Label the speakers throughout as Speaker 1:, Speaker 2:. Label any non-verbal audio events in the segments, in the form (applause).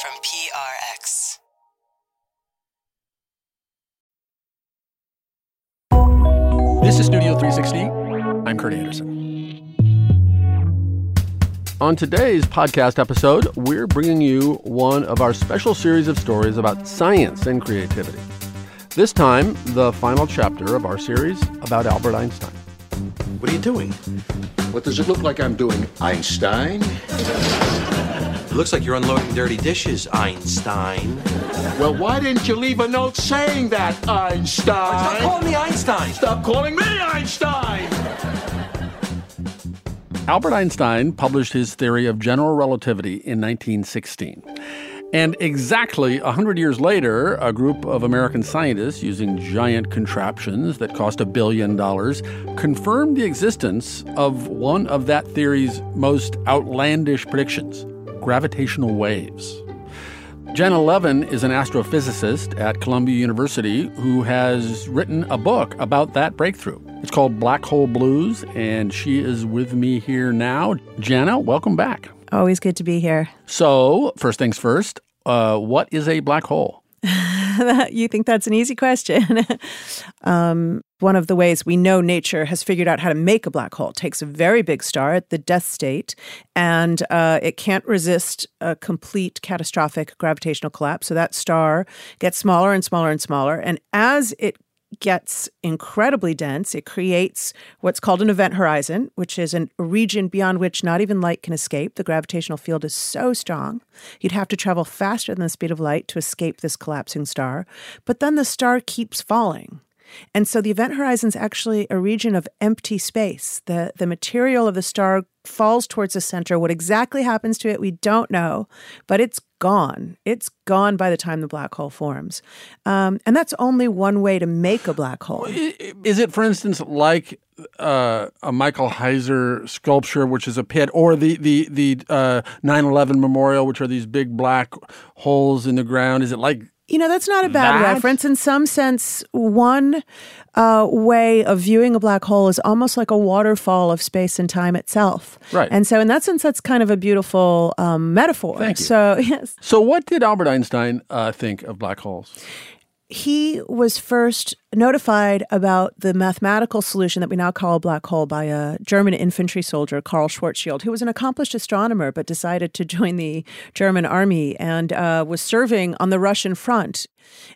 Speaker 1: from PRX.
Speaker 2: This is Studio 360. I'm Kurt Andersen. On today's podcast episode, we're bringing you one of our special series of stories about science and creativity. This time, the final chapter of our series about Albert Einstein.
Speaker 3: What are you doing?
Speaker 4: What does it look like I'm doing, Einstein?
Speaker 3: It looks like you're unloading dirty dishes, Einstein.
Speaker 4: Well, why didn't you leave a note saying that, Einstein?
Speaker 3: Stop calling me Einstein!
Speaker 4: Stop calling me Einstein!
Speaker 2: Albert Einstein published his theory of general relativity in 1916. And exactly 100 years later, a group of American scientists using giant contraptions that cost a billion dollars confirmed the existence of one of that theory's most outlandish predictions gravitational waves. Jenna Levin is an astrophysicist at Columbia University who has written a book about that breakthrough. It's called Black Hole Blues, and she is with me here now. Jenna, welcome back.
Speaker 5: Always good to be here.
Speaker 2: So, first things first, uh, what is a black hole? (laughs) (laughs)
Speaker 5: you think that's an easy question? (laughs) um, one of the ways we know nature has figured out how to make a black hole takes a very big star at the death state, and uh, it can't resist a complete catastrophic gravitational collapse. So that star gets smaller and smaller and smaller, and as it gets incredibly dense. It creates what's called an event horizon, which is a region beyond which not even light can escape. The gravitational field is so strong, you'd have to travel faster than the speed of light to escape this collapsing star. But then the star keeps falling. And so the event horizon is actually a region of empty space. The, the material of the star falls towards the center. What exactly happens to it, we don't know, but it's gone. It's gone by the time the black hole forms. Um, and that's only one way to make a black hole.
Speaker 2: Is it, for instance, like uh, a Michael Heizer sculpture, which is a pit, or the the the uh, 9/11 memorial, which are these big black holes in the ground? Is it like
Speaker 5: you know, that's not a bad
Speaker 2: that?
Speaker 5: reference. In some sense, one uh, way of viewing a black hole is almost like a waterfall of space and time itself.
Speaker 2: Right.
Speaker 5: And so, in that sense, that's kind of a beautiful um, metaphor.
Speaker 2: Thank you.
Speaker 5: So, (laughs) yes.
Speaker 2: So, what did Albert Einstein uh, think of black holes?
Speaker 5: He was first notified about the mathematical solution that we now call a black hole by a German infantry soldier, Karl Schwarzschild, who was an accomplished astronomer but decided to (laughs) join the German army and uh, was serving on the Russian front.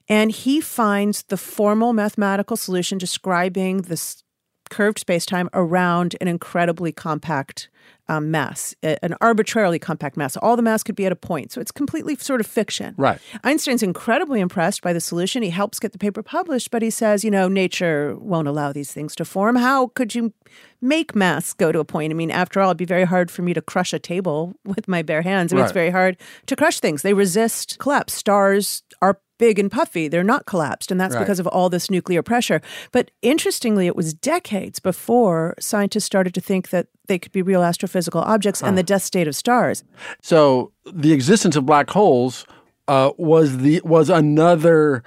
Speaker 5: And he finds the formal mathematical solution describing this curved spacetime around an incredibly compact um, mass, an arbitrarily compact mass. All the mass could be at a point. So it's completely sort of fiction.
Speaker 2: Right.
Speaker 5: Einstein's incredibly impressed by the solution. He helps get the paper published, but he says, you know, nature won't allow these things to form. How could you make mass go to a point? I mean, after all, it'd be very hard for me to crush a table (laughs) with my bare hands. I mean,
Speaker 2: Right.
Speaker 5: it's very hard to crush things. They resist collapse. Stars are big and puffy. They're not collapsed, and that's
Speaker 2: Right.
Speaker 5: because of all this nuclear pressure. But interestingly, it was decades before scientists started to think that they could be real astrophysical objects and the death state of stars.
Speaker 2: So, the existence of black holes uh, was the was another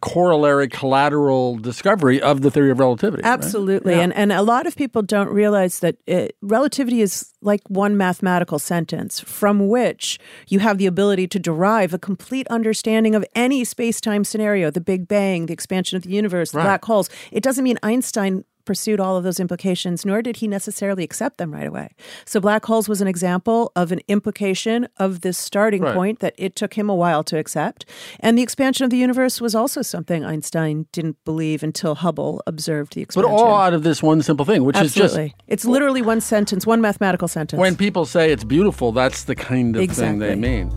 Speaker 2: corollary collateral discovery of the theory of relativity. right?
Speaker 5: Absolutely.
Speaker 2: Yeah.
Speaker 5: And and a lot of people don't realize that it, relativity is like one mathematical sentence from which you have the ability to derive a complete understanding of any space-time scenario, the Big Bang, the expansion of the universe, the
Speaker 2: Right.
Speaker 5: black holes. It doesn't mean Einstein pursued all of those implications nor did he necessarily accept them right away. So black holes was an example of an implication of this starting
Speaker 2: Right.
Speaker 5: point that it took him a while to accept. And the expansion of the universe was also something Einstein didn't believe until Hubble observed the expansion.
Speaker 2: But all out of this one simple thing, which
Speaker 5: Absolutely.
Speaker 2: is just
Speaker 5: it's literally one sentence, one mathematical sentence.
Speaker 2: when people say it's beautiful, that's the kind of thing they mean.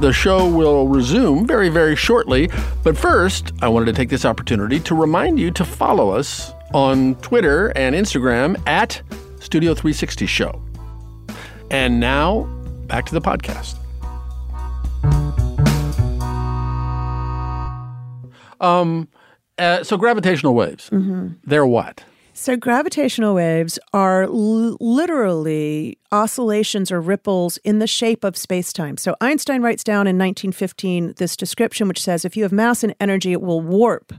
Speaker 2: The show will resume very, very shortly. But first, I wanted to take this opportunity to remind you to follow us on Twitter and Instagram at Studio 360 Show. And now, back to the podcast. Um, uh, so gravitational waves, they're what?
Speaker 5: So, gravitational waves are l- literally oscillations or ripples in the shape of space time. So, Einstein writes down in 1915 this description which says if you have mass and energy, it will warp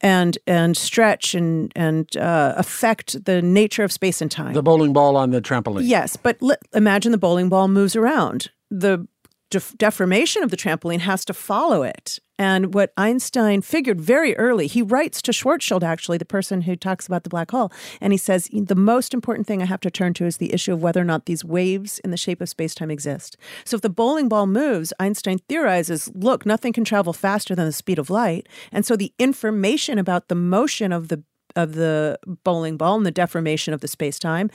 Speaker 5: and, and stretch and, and uh, affect the nature of space and time.
Speaker 2: The bowling ball on the trampoline.
Speaker 5: yes, but li- imagine the bowling ball moves around. The def- deformation of the trampoline has to follow it. And what Einstein figured very early, he writes to Schwarzschild, actually, the person who talks about the black hole, and he says, The most important thing I have to turn to is the issue of whether or not these waves in the shape of space time exist. So if the bowling ball moves, Einstein theorizes, look, nothing can travel faster than the speed of light. And so the information about the motion of the of the bowling ball and the deformation of the space time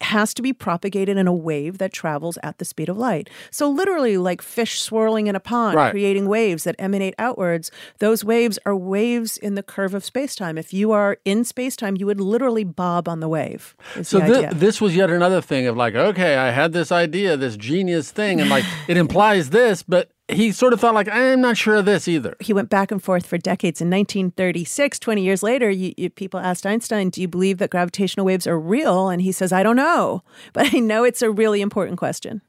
Speaker 5: has to be propagated in a wave that travels at the speed of light. So, literally, like fish swirling in a pond,
Speaker 2: Right.
Speaker 5: creating waves that emanate outwards, those waves are waves in the curve of spacetime. If you are in spacetime, you would literally bob on the wave.
Speaker 2: So
Speaker 5: the idea.
Speaker 2: this was yet another thing of like, okay, I had this idea, this genius thing, and like it implies this, but he sort of felt like I'm not sure of this either.
Speaker 5: he went back and forth for decades. In 1936, 20 years later, you, you, people asked Einstein, Do you believe that gravitational waves are real? And he says, I don't know, but I know it's a really important question.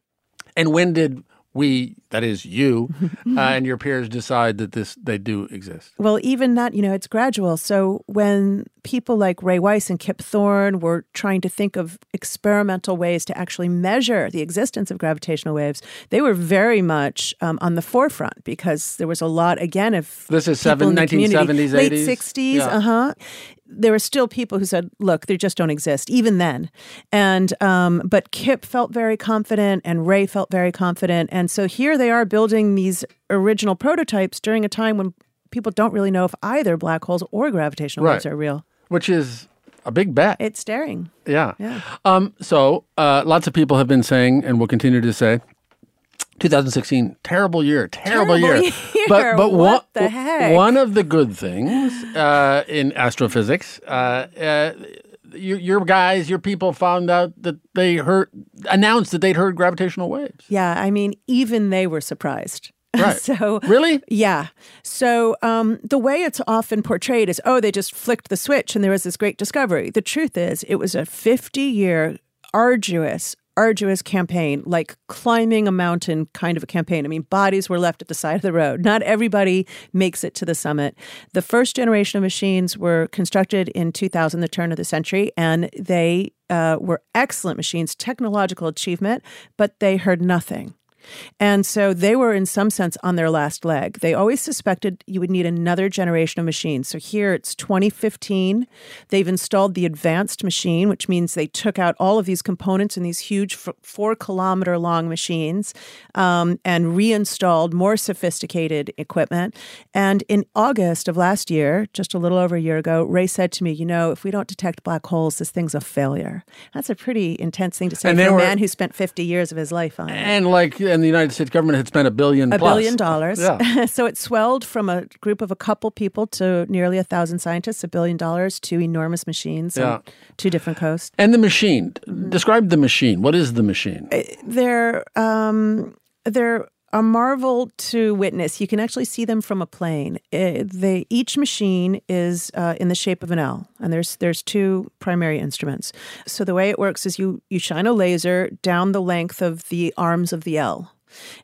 Speaker 2: And when did we, that is you, (laughs) uh, and your peers decide that this they do exist?
Speaker 5: Well, even that, you know, it's gradual. So when people like Ray Weiss and Kip Thorne were trying to think of experimental ways to actually measure the existence of gravitational waves, they were very much um, on the forefront because there was a lot, again, of
Speaker 2: This is seven-
Speaker 5: in the
Speaker 2: 1970s,
Speaker 5: late
Speaker 2: 80s?
Speaker 5: 60s,
Speaker 2: Yeah.
Speaker 5: uh huh. There were still people who said, "Look, they just don't exist," even then. And um, but Kip felt very confident, and Ray felt very confident, and so here they are building these original prototypes during a time when people don't really know if either black holes or gravitational waves are real.
Speaker 2: Which is a big bet.
Speaker 5: It's staring.
Speaker 2: Yeah.
Speaker 5: Yeah.
Speaker 2: Um, so uh, lots of people have been saying, and will continue to say, 2016, terrible year, terrible,
Speaker 5: Terrible
Speaker 2: year. (laughs)
Speaker 5: year.
Speaker 2: But but
Speaker 5: What
Speaker 2: one,
Speaker 5: the heck?
Speaker 2: one of the good things uh, in astrophysics, uh, uh, your, your guys, your people found out that they heard announced that they'd heard gravitational waves.
Speaker 5: Yeah, I mean, even they were surprised. (laughs)
Speaker 2: Right.
Speaker 5: so
Speaker 2: Really?
Speaker 5: Yeah. So um, the way it's often portrayed is, oh, they just flicked the switch and there was this great discovery. The truth is, it was a 50 year arduous, arduous campaign, like climbing a mountain kind of a campaign. I mean, bodies were left at the side of the road. Not everybody makes it to the summit. The first generation of machines were constructed in 2000, the turn of the century, and they uh, were excellent machines, technological achievement, but they heard nothing. And so they were, in some sense, on their last leg. They always suspected you would need another generation of machines. So here it's 2015. They've installed the advanced machine, which means they took out all of these components in these huge f- four kilometer long machines um, and reinstalled more sophisticated equipment. And in August of last year, just a little over a year ago, Ray said to me, You know, if we don't detect black holes, this thing's a failure. That's a pretty intense thing to say
Speaker 2: And
Speaker 5: for a
Speaker 2: were-
Speaker 5: man who spent 50 years of his life on it.
Speaker 2: And like, and the United States government had spent a billion
Speaker 5: A
Speaker 2: plus.
Speaker 5: billion dollars.
Speaker 2: Yeah. (laughs)
Speaker 5: so it swelled from a group of a couple people to nearly a thousand scientists, a billion dollars, to enormous machines
Speaker 2: Yeah.
Speaker 5: on two different coasts.
Speaker 2: And the machine.
Speaker 5: Mm-hmm.
Speaker 2: Describe the machine. What is the machine?
Speaker 5: They're um, they're a marvel to witness. You can actually see them from a plane. Uh, they each machine is uh, in the shape of an L, and there's there's two primary instruments. So the way it works is you you shine a laser down the length of the arms of the L.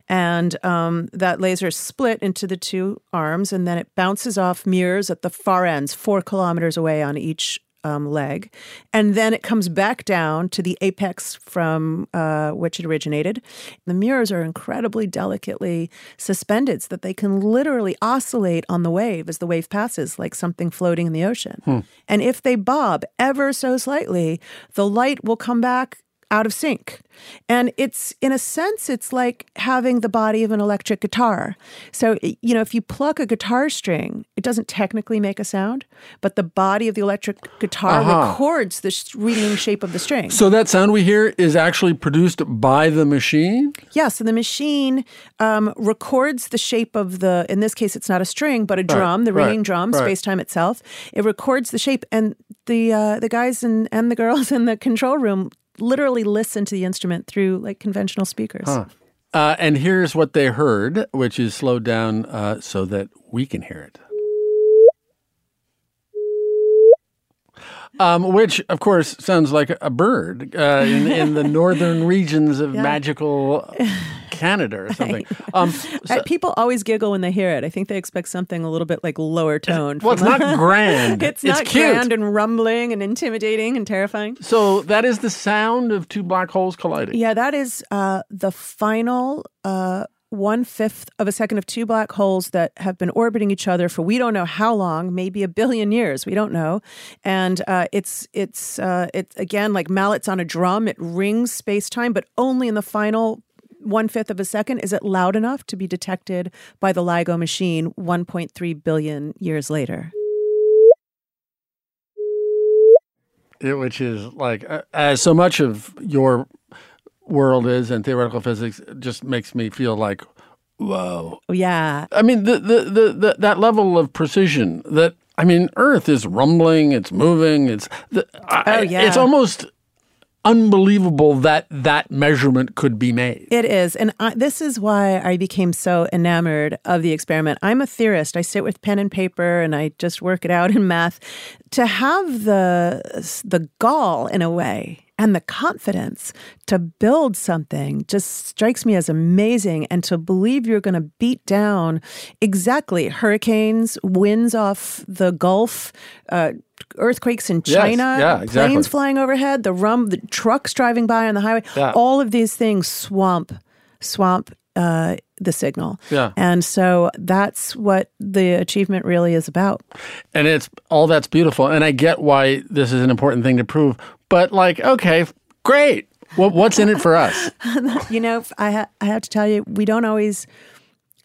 Speaker 5: And um, that laser is split into the two arms, and then it bounces off mirrors at the far ends, four kilometers away on each um, leg. And then it comes back down to the apex from uh, which it originated. The mirrors are incredibly delicately suspended so that they can literally oscillate on the wave as the wave passes, like something floating in the ocean. And if they bob ever so slightly, the light will come back out of sync. And it's, in a sense, it's like having the body of an electric guitar. So, you know, if you pluck a guitar string, it doesn't technically make a sound, but the body of the electric guitar
Speaker 2: Uh-huh.
Speaker 5: records the ringing shape of the string.
Speaker 2: So that sound we hear is actually produced by the machine?
Speaker 5: Yeah, so the machine um, records the shape of the, in this case, it's not a string, but a drum, the
Speaker 2: right,
Speaker 5: ringing drum,
Speaker 2: right.
Speaker 5: space time itself. It records the shape, and the uh, the guys and, and the girls (laughs) in the control room literally listen to the instrument through like conventional speakers.
Speaker 2: Uh, and here's what they heard, which is slowed down uh, so that we can hear it. Um, which, of course, sounds like a bird uh, in, in the (laughs) northern regions of magical (laughs) Canada or something. Um,
Speaker 5: Uh, People always giggle when they hear it. I think they expect something a little bit like lower tone.
Speaker 2: well, it's not (laughs) grand.
Speaker 5: it's not
Speaker 2: cute.
Speaker 5: grand and rumbling and intimidating and terrifying.
Speaker 2: So that is the sound of two black holes colliding.
Speaker 5: Yeah, that is uh, the final uh, one fifth of a second of two black holes that have been orbiting each other for we don't know how long, maybe a billion years. We don't know, and uh, it's it's uh, it's again like mallets on a drum. It rings space time, but only in the final. One fifth of a second. Is it loud enough to be detected by the LIGO machine 1.3 billion years later?
Speaker 2: It- which is like uh, as so much of your world is and theoretical physics just makes me feel like whoa
Speaker 5: yeah.
Speaker 2: i mean the, the the, the that level of precision that i mean earth is rumbling it's moving it's the,
Speaker 5: Oh, yeah.
Speaker 2: it's almost unbelievable that that measurement could be made
Speaker 5: It is. And I, this is why I became so enamored of the experiment. I'm a theorist. I sit with pen and paper and I just work it out in math. To have the the gall in a way and the confidence to build something just strikes me as amazing and to believe you're going to beat down exactly hurricanes, winds off the Gulf, uh, earthquakes in
Speaker 2: Yes,
Speaker 5: China,
Speaker 2: yeah, exactly.
Speaker 5: planes flying overhead, the rum, the trucks driving by on the highway.
Speaker 2: Yeah.
Speaker 5: All of these things swamp, swamp uh, the signal.
Speaker 2: Yeah.
Speaker 5: And so that's what the achievement really is about.
Speaker 2: and it's all that's beautiful and i get why this is an important thing to prove but like okay great what, what's in it for us (laughs)
Speaker 5: You know, I, ha- I have to tell you, we don't always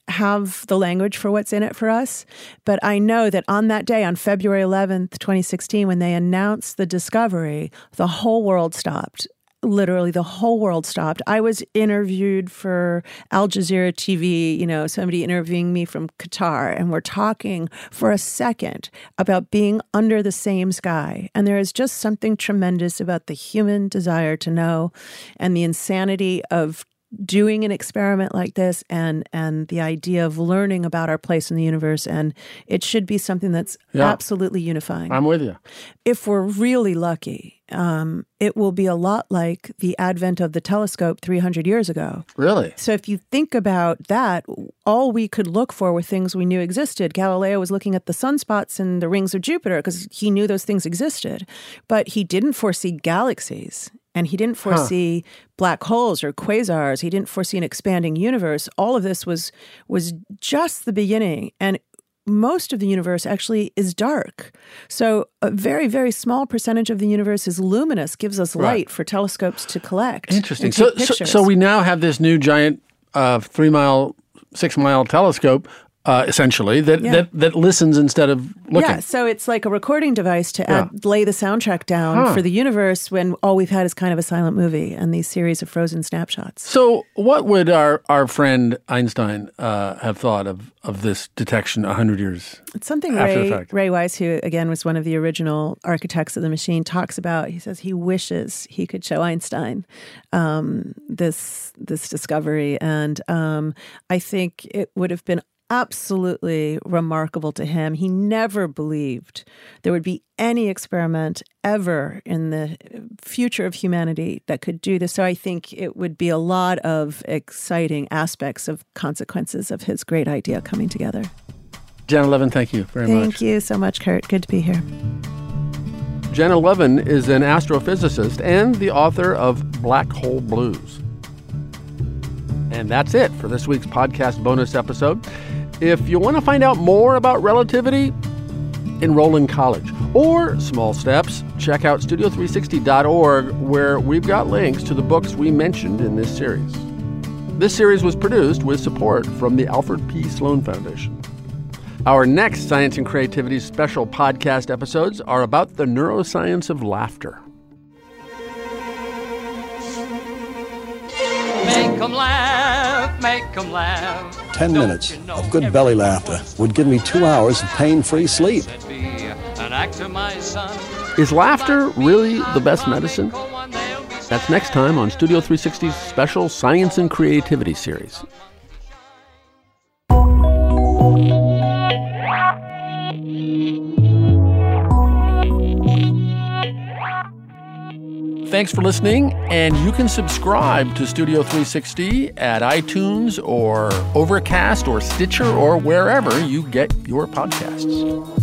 Speaker 5: have the language for what's in it for us. But I know that on that day, on February 11th, 2016, when they announced the discovery, the whole world stopped. Literally, the whole world stopped. I was interviewed for Al Jazeera TV, you know, somebody interviewing me from Qatar, and we're talking for a second about being under the same sky. And there is just something tremendous about the human desire to know and the insanity of doing an experiment like this and and the idea of learning about our place in the universe and it should be something that's
Speaker 2: Yeah.
Speaker 5: absolutely unifying
Speaker 2: i'm with you
Speaker 5: if we're really lucky um, it will be a lot like the advent of the telescope 300 years ago
Speaker 2: really
Speaker 5: so if you think about that, all we could look for were things we knew existed. Galileo was looking at the sunspots and the rings of Jupiter because he knew those things existed, but he didn't foresee galaxies. And he didn't foresee black holes or quasars. He didn't foresee an expanding universe. All of this was was just the beginning. And most of the universe actually is dark. So a very, very small percentage of the universe is luminous, gives us
Speaker 2: Right.
Speaker 5: light for telescopes to collect.
Speaker 2: Interesting. So, so, so we now have this new giant uh, three mile, six mile telescope, uh, essentially that,
Speaker 5: Yeah.
Speaker 2: that that listens instead of looking.
Speaker 5: Yeah, so it's like a recording device to add, lay the soundtrack down for the universe when all we've had is kind of a silent movie and these series of frozen snapshots.
Speaker 2: So, what would our, our friend Einstein uh, have thought of, of this detection a hundred years?
Speaker 5: It's something
Speaker 2: After the
Speaker 5: Ray,
Speaker 2: fact.
Speaker 5: Ray Weiss, who again was one of the original architects of the machine, talks about. He says he wishes he could show Einstein um, this this discovery, and um, I think it would have been absolutely remarkable to him. He never believed there would be any experiment ever in the future of humanity that could do this. So I think it would be a lot of exciting aspects of consequences of his great idea coming together.
Speaker 2: Jenna Levin, thank you very
Speaker 5: Thank
Speaker 2: much.
Speaker 5: Thank you so much, Kurt. Good to be here.
Speaker 2: Jenna Levin is an astrophysicist and the author of Black Hole Blues. And that's it for this week's podcast bonus episode. If you want to find out more about relativity, enroll in college or small steps, check out studio360.org where we've got links to the books we mentioned in this series. This series was produced with support from the Alfred P. Sloan Foundation. Our next Science and Creativity special podcast episodes are about the neuroscience of laughter.
Speaker 6: Make 'em laugh, make 'em laugh.
Speaker 7: 10
Speaker 6: Don't
Speaker 7: minutes
Speaker 6: you know
Speaker 7: of good belly laughter would give me two hours of pain free sleep.
Speaker 6: everything be an actor, my son?
Speaker 2: Is laughter really the best medicine? That's next time on Studio 360's special Science and Creativity series. Thanks for listening. And you can subscribe to Studio 360 at iTunes or Overcast or Stitcher or wherever you get your podcasts.